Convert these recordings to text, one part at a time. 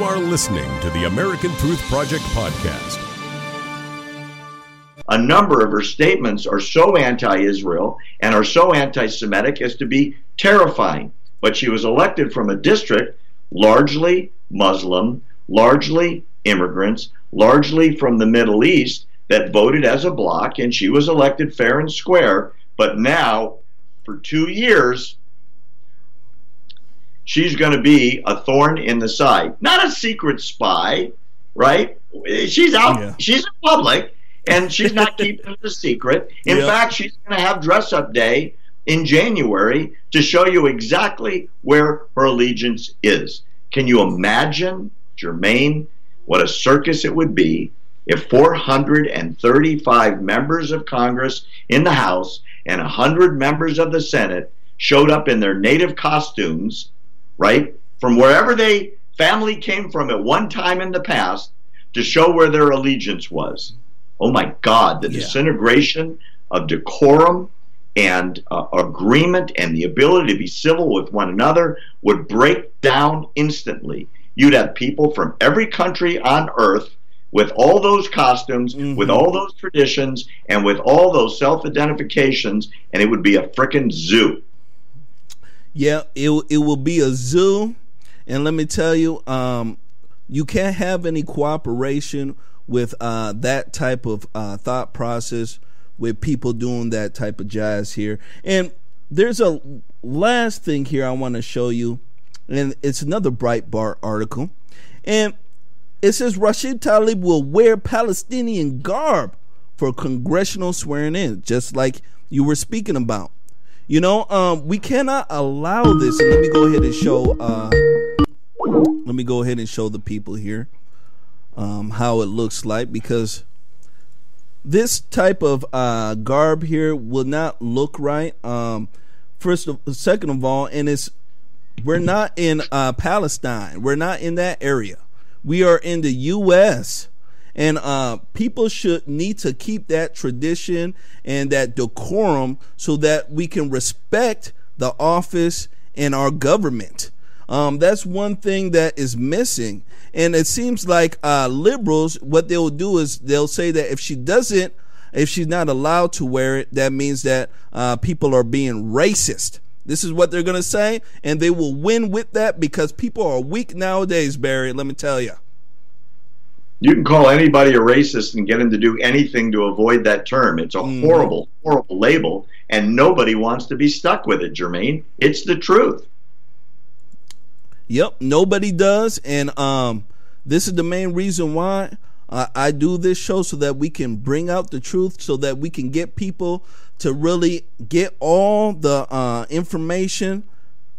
You are listening to the American Truth Project podcast. A number of her statements are so anti Israel and are so anti Semitic as to be terrifying. But she was elected from a district largely Muslim, largely immigrants, largely from the Middle East that voted as a bloc, and she was elected fair and square. But now, for two years, she's going to be a thorn in the side. Not a secret spy, right? She's out, yeah. she's in public, and she's not keeping it a secret. In yeah. fact, she's going to have dress up day in January to show you exactly where her allegiance is. Can you imagine, Jermain, what a circus it would be if 435 members of Congress in the House and 100 members of the Senate showed up in their native costumes right? From wherever they family came from at one time in the past to show where their allegiance was. Oh my God, the yeah. disintegration of decorum and uh, agreement and the ability to be civil with one another would break down instantly. You'd have people from every country on earth with all those costumes, mm-hmm. with all those traditions, and with all those self identifications, and it would be a frickin' zoo. Yeah, it it will be a zoo, and let me tell you, um, you can't have any cooperation with uh, that type of uh, thought process with people doing that type of jazz here. And there's a last thing here I want to show you, and it's another Breitbart article, and it says Rashida Tlaib will wear Palestinian garb for congressional swearing in, just like you were speaking about. You know, um, we cannot allow this. And let me go ahead and show. Uh, let me go ahead and show the people here um, how it looks like because this type of uh, garb here will not look right. Um, first, of, second of all, and it's we're not in uh, Palestine. We're not in that area. We are in the U.S and uh, people should need to keep that tradition and that decorum so that we can respect the office and our government. Um, that's one thing that is missing. And it seems like uh, liberals, what they'll do is they'll say that if she doesn't, if she's not allowed to wear it, that means that uh, people are being racist. This is what they're going to say, and they will win with that because people are weak nowadays, Barry. Let me tell you you can call anybody a racist and get them to do anything to avoid that term. It's a mm. horrible, horrible label, and nobody wants to be stuck with it, Jermain. It's the truth. Yep, nobody does, and um, this is the main reason why uh, I do this show so that we can bring out the truth, so that we can get people to really get all the uh, information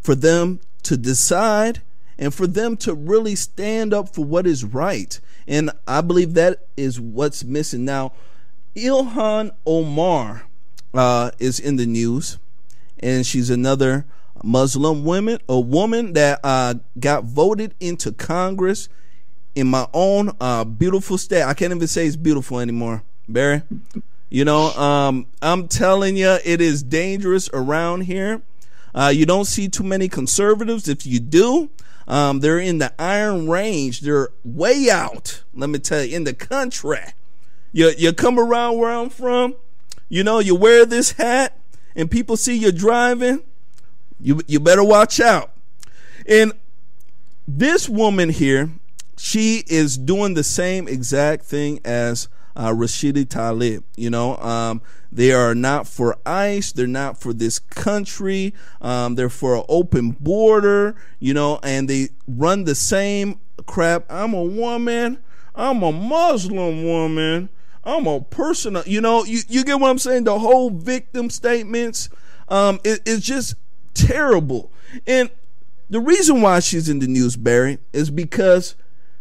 for them to decide and for them to really stand up for what is right. And I believe that is what's missing. Now, Ilhan Omar uh, is in the news, and she's another Muslim woman, a woman that uh, got voted into Congress in my own uh, beautiful state. I can't even say it's beautiful anymore, Barry. You know, um, I'm telling you, it is dangerous around here. Uh, you don't see too many conservatives. If you do, um, they're in the iron range. They're way out. Let me tell you, in the country. You you come around where I'm from. You know, you wear this hat, and people see you driving. You you better watch out. And this woman here, she is doing the same exact thing as uh, Rashida Tlaib. You know, um, they are not for ICE. They're not for this country. Um, they're for an open border, you know, and they run the same crap. I'm a woman. I'm a Muslim woman. I'm a person. You know, you, you get what I'm saying? The whole victim statements um, it, it's just terrible. And the reason why she's in the news, Barry, is because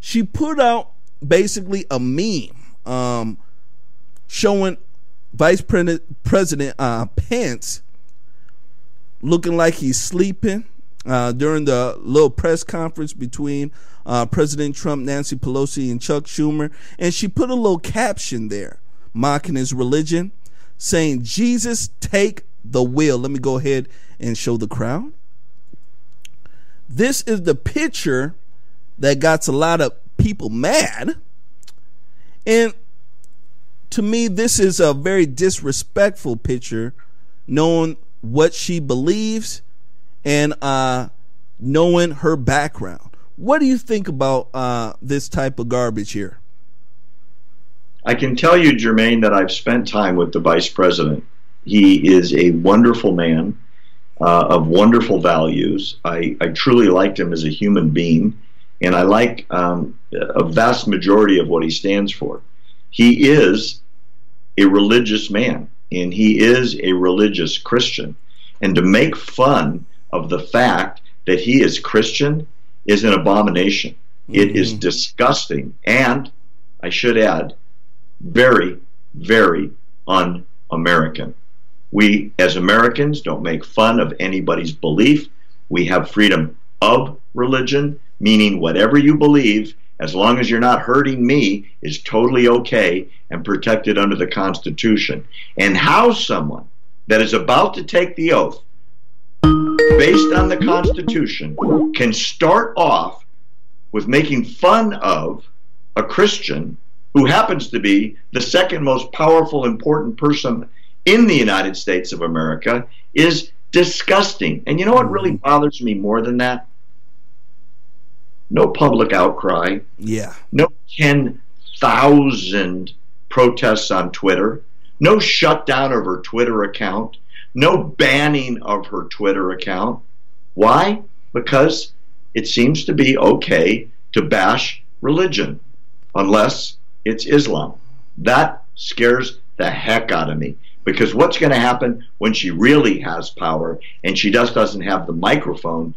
she put out basically a meme um, showing Vice President uh, Pence looking like he's sleeping uh, during the little press conference between uh, President Trump, Nancy Pelosi, and Chuck Schumer. And she put a little caption there mocking his religion, saying, Jesus, take the wheel. Let me go ahead and show the crowd. This is the picture that got a lot of people mad. And to me, this is a very disrespectful picture, knowing what she believes and uh, knowing her background. What do you think about uh, this type of garbage here? I can tell you, Jermain, that I've spent time with the vice president. He is a wonderful man uh, of wonderful values. I, I, truly liked him as a human being, and I like um, a vast majority of what he stands for. He is a religious man, and he is a religious Christian. And to make fun of the fact that he is Christian is an abomination. Mm-hmm. It is mm-hmm. disgusting, and I should add, very, very un American. We, as Americans, don't make fun of anybody's belief. We have freedom of religion, meaning whatever you believe, as long as you're not hurting me, is totally okay and protected under the Constitution. And how someone that is about to take the oath based on the Constitution can start off with making fun of a Christian who happens to be the second most powerful, important person in the United States of America is disgusting. And you know what really bothers me more than that? No public outcry. Yeah. No 10,000 protests on Twitter. No shutdown of her Twitter account. No banning of her Twitter account. Why? Because it seems to be okay to bash religion unless it's Islam. That scares the heck out of me. Because what's going to happen when she really has power and she just doesn't have the microphone?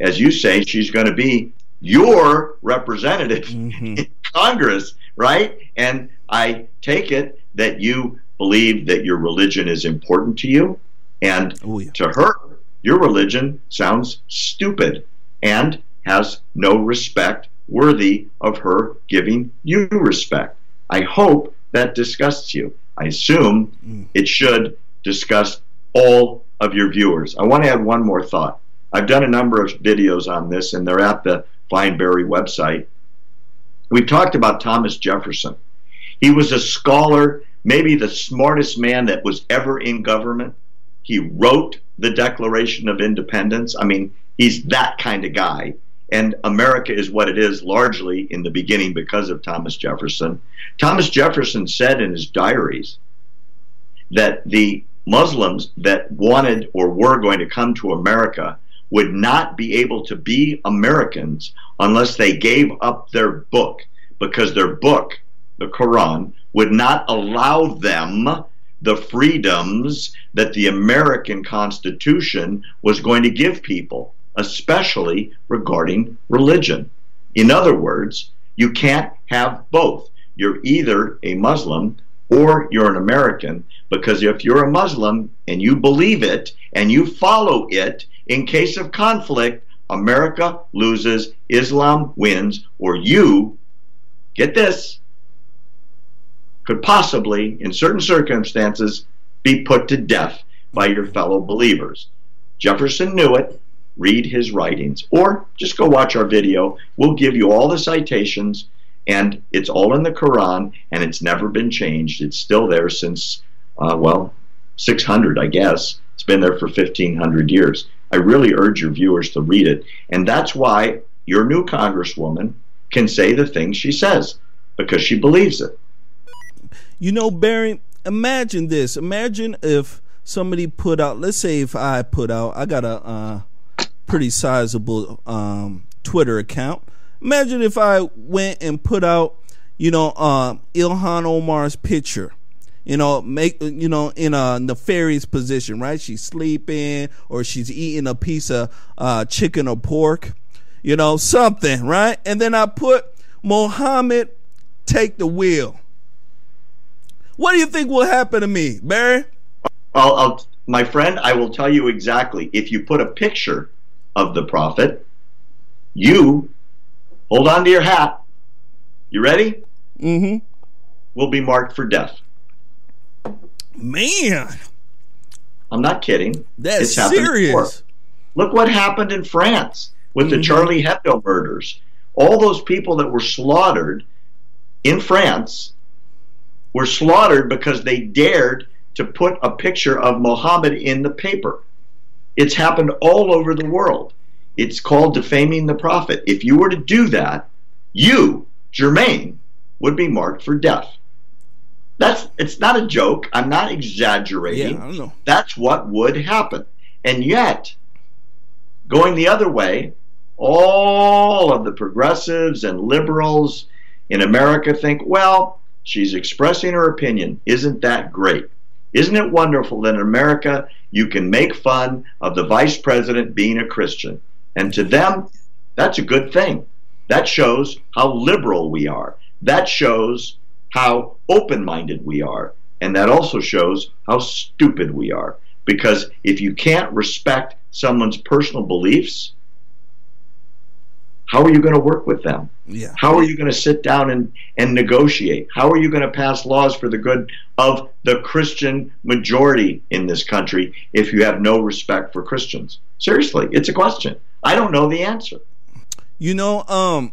As you say, she's going to be your representative mm-hmm. in Congress, right? And I take it that you believe that your religion is important to you. And oh, yeah. to her, your religion sounds stupid and has no respect worthy of her giving you respect. I hope that disgusts you. I assume mm. it should disgust all of your viewers. I want to add one more thought. I've done a number of videos on this, and they're at the Vineberry website. We talked about Thomas Jefferson. He was a scholar, maybe the smartest man that was ever in government. He wrote the Declaration of Independence. I mean, he's that kind of guy. And America is what it is largely in the beginning because of Thomas Jefferson. Thomas Jefferson said in his diaries that the Muslims that wanted or were going to come to America would not be able to be Americans unless they gave up their book, because their book, the Quran, would not allow them the freedoms that the American Constitution was going to give people especially regarding religion. In other words, you can't have both. You're either a Muslim or you're an American, because if you're a Muslim and you believe it and you follow it, in case of conflict, America loses, Islam wins, or you, get this, could possibly, in certain circumstances, be put to death by your fellow believers. Jefferson knew it read his writings, or just go watch our video. We'll give you all the citations, and it's all in the Quran, and it's never been changed. It's still there since, uh, well, 600, I guess. It's been there for 1,500 years. I really urge your viewers to read it, and that's why your new Congresswoman can say the things she says, because she believes it. You know, Barry, imagine this. Imagine if somebody put out, let's say if I put out, I got a, uh, pretty sizable um, Twitter account. Imagine if I went and put out, you know, uh, Ilhan Omar's picture. You know, make you know in a nefarious position, right? She's sleeping or she's eating a piece of uh, chicken or pork, you know, something, right? And then I put Mohammed take the wheel. What do you think will happen to me, Barry? Well, I'll, my friend, I will tell you exactly. If you put a picture of the prophet, you hold on to your hat. You ready? Mm-hmm. Will be marked for death. Man. I'm not kidding. That's it's serious. Look what happened in France with mm-hmm. the Charlie Hebdo murders. all those people that were slaughtered in France were slaughtered because they dared to put a picture of Muhammad in the paper. It's happened all over the world. It's called defaming the prophet. If you were to do that, you, Jermain, would be marked for death. That's it's not a joke. I'm not exaggerating. Yeah, I know. That's what would happen. And yet, going the other way, all of the progressives and liberals in America think, well, she's expressing her opinion. Isn't that great? Isn't it wonderful that in America you can make fun of the vice president being a Christian? And to them, that's a good thing. That shows how liberal we are. That shows how open minded we are. And that also shows how stupid we are. Because if you can't respect someone's personal beliefs, how are you going to work with them? Yeah. How are you going to sit down and, and negotiate? How are you going to pass laws for the good of the Christian majority in this country if you have no respect for Christians? Seriously, it's a question. I don't know the answer. You know, um,